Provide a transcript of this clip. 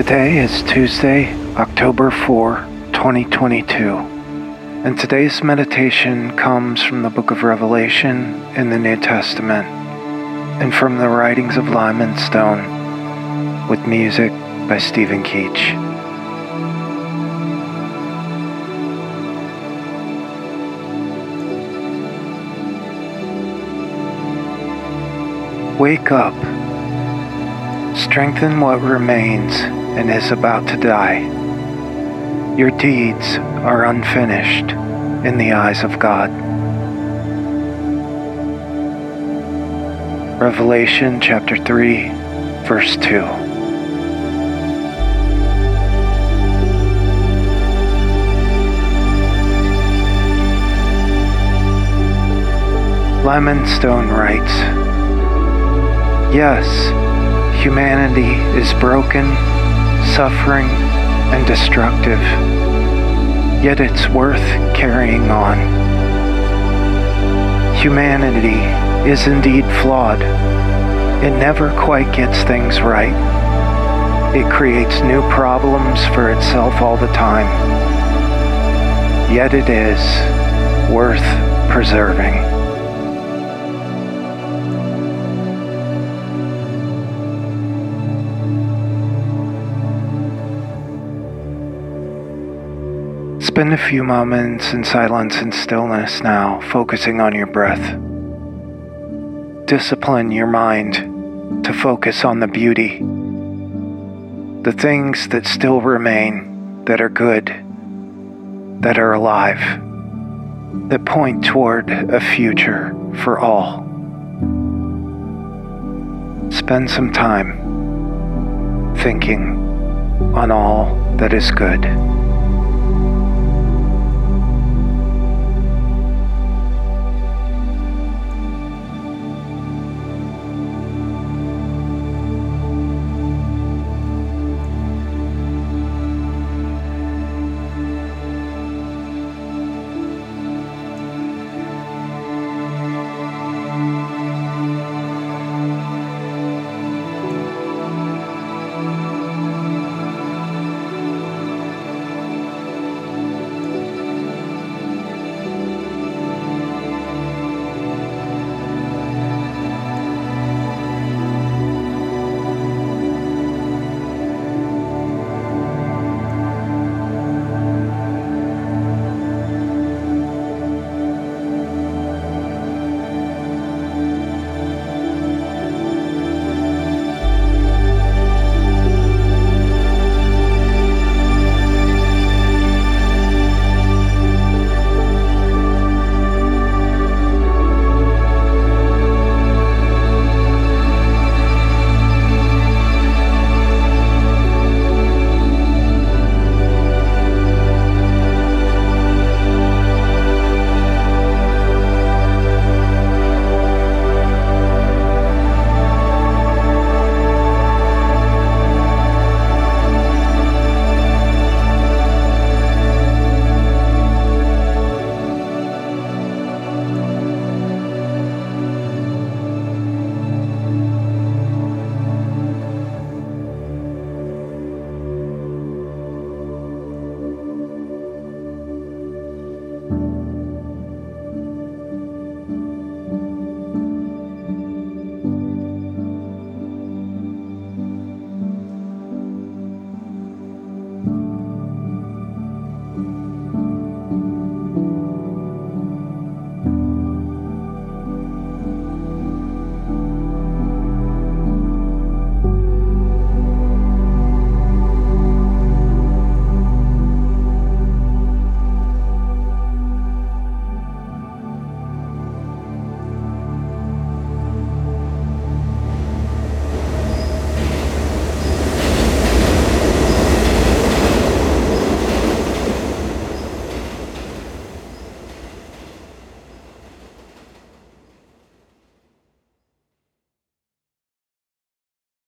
Today is Tuesday, October 4, 2022, and today's meditation comes from the book of Revelation in the New Testament and from the writings of Lyman Stone with music by Stephen Keach. Wake up. Strengthen what remains and is about to die. Your deeds are unfinished in the eyes of God. Revelation chapter 3, verse 2. Lyman Stone writes, Yes, humanity is broken, suffering, and destructive, yet it's worth carrying on. Humanity is indeed flawed. It never quite gets things right. It creates new problems for itself all the time. Yet it is worth preserving. Spend a few moments in silence and stillness now, focusing on your breath. Discipline your mind to focus on the beauty, the things that still remain, that are good, that are alive, that point toward a future for all. Spend some time thinking on all that is good.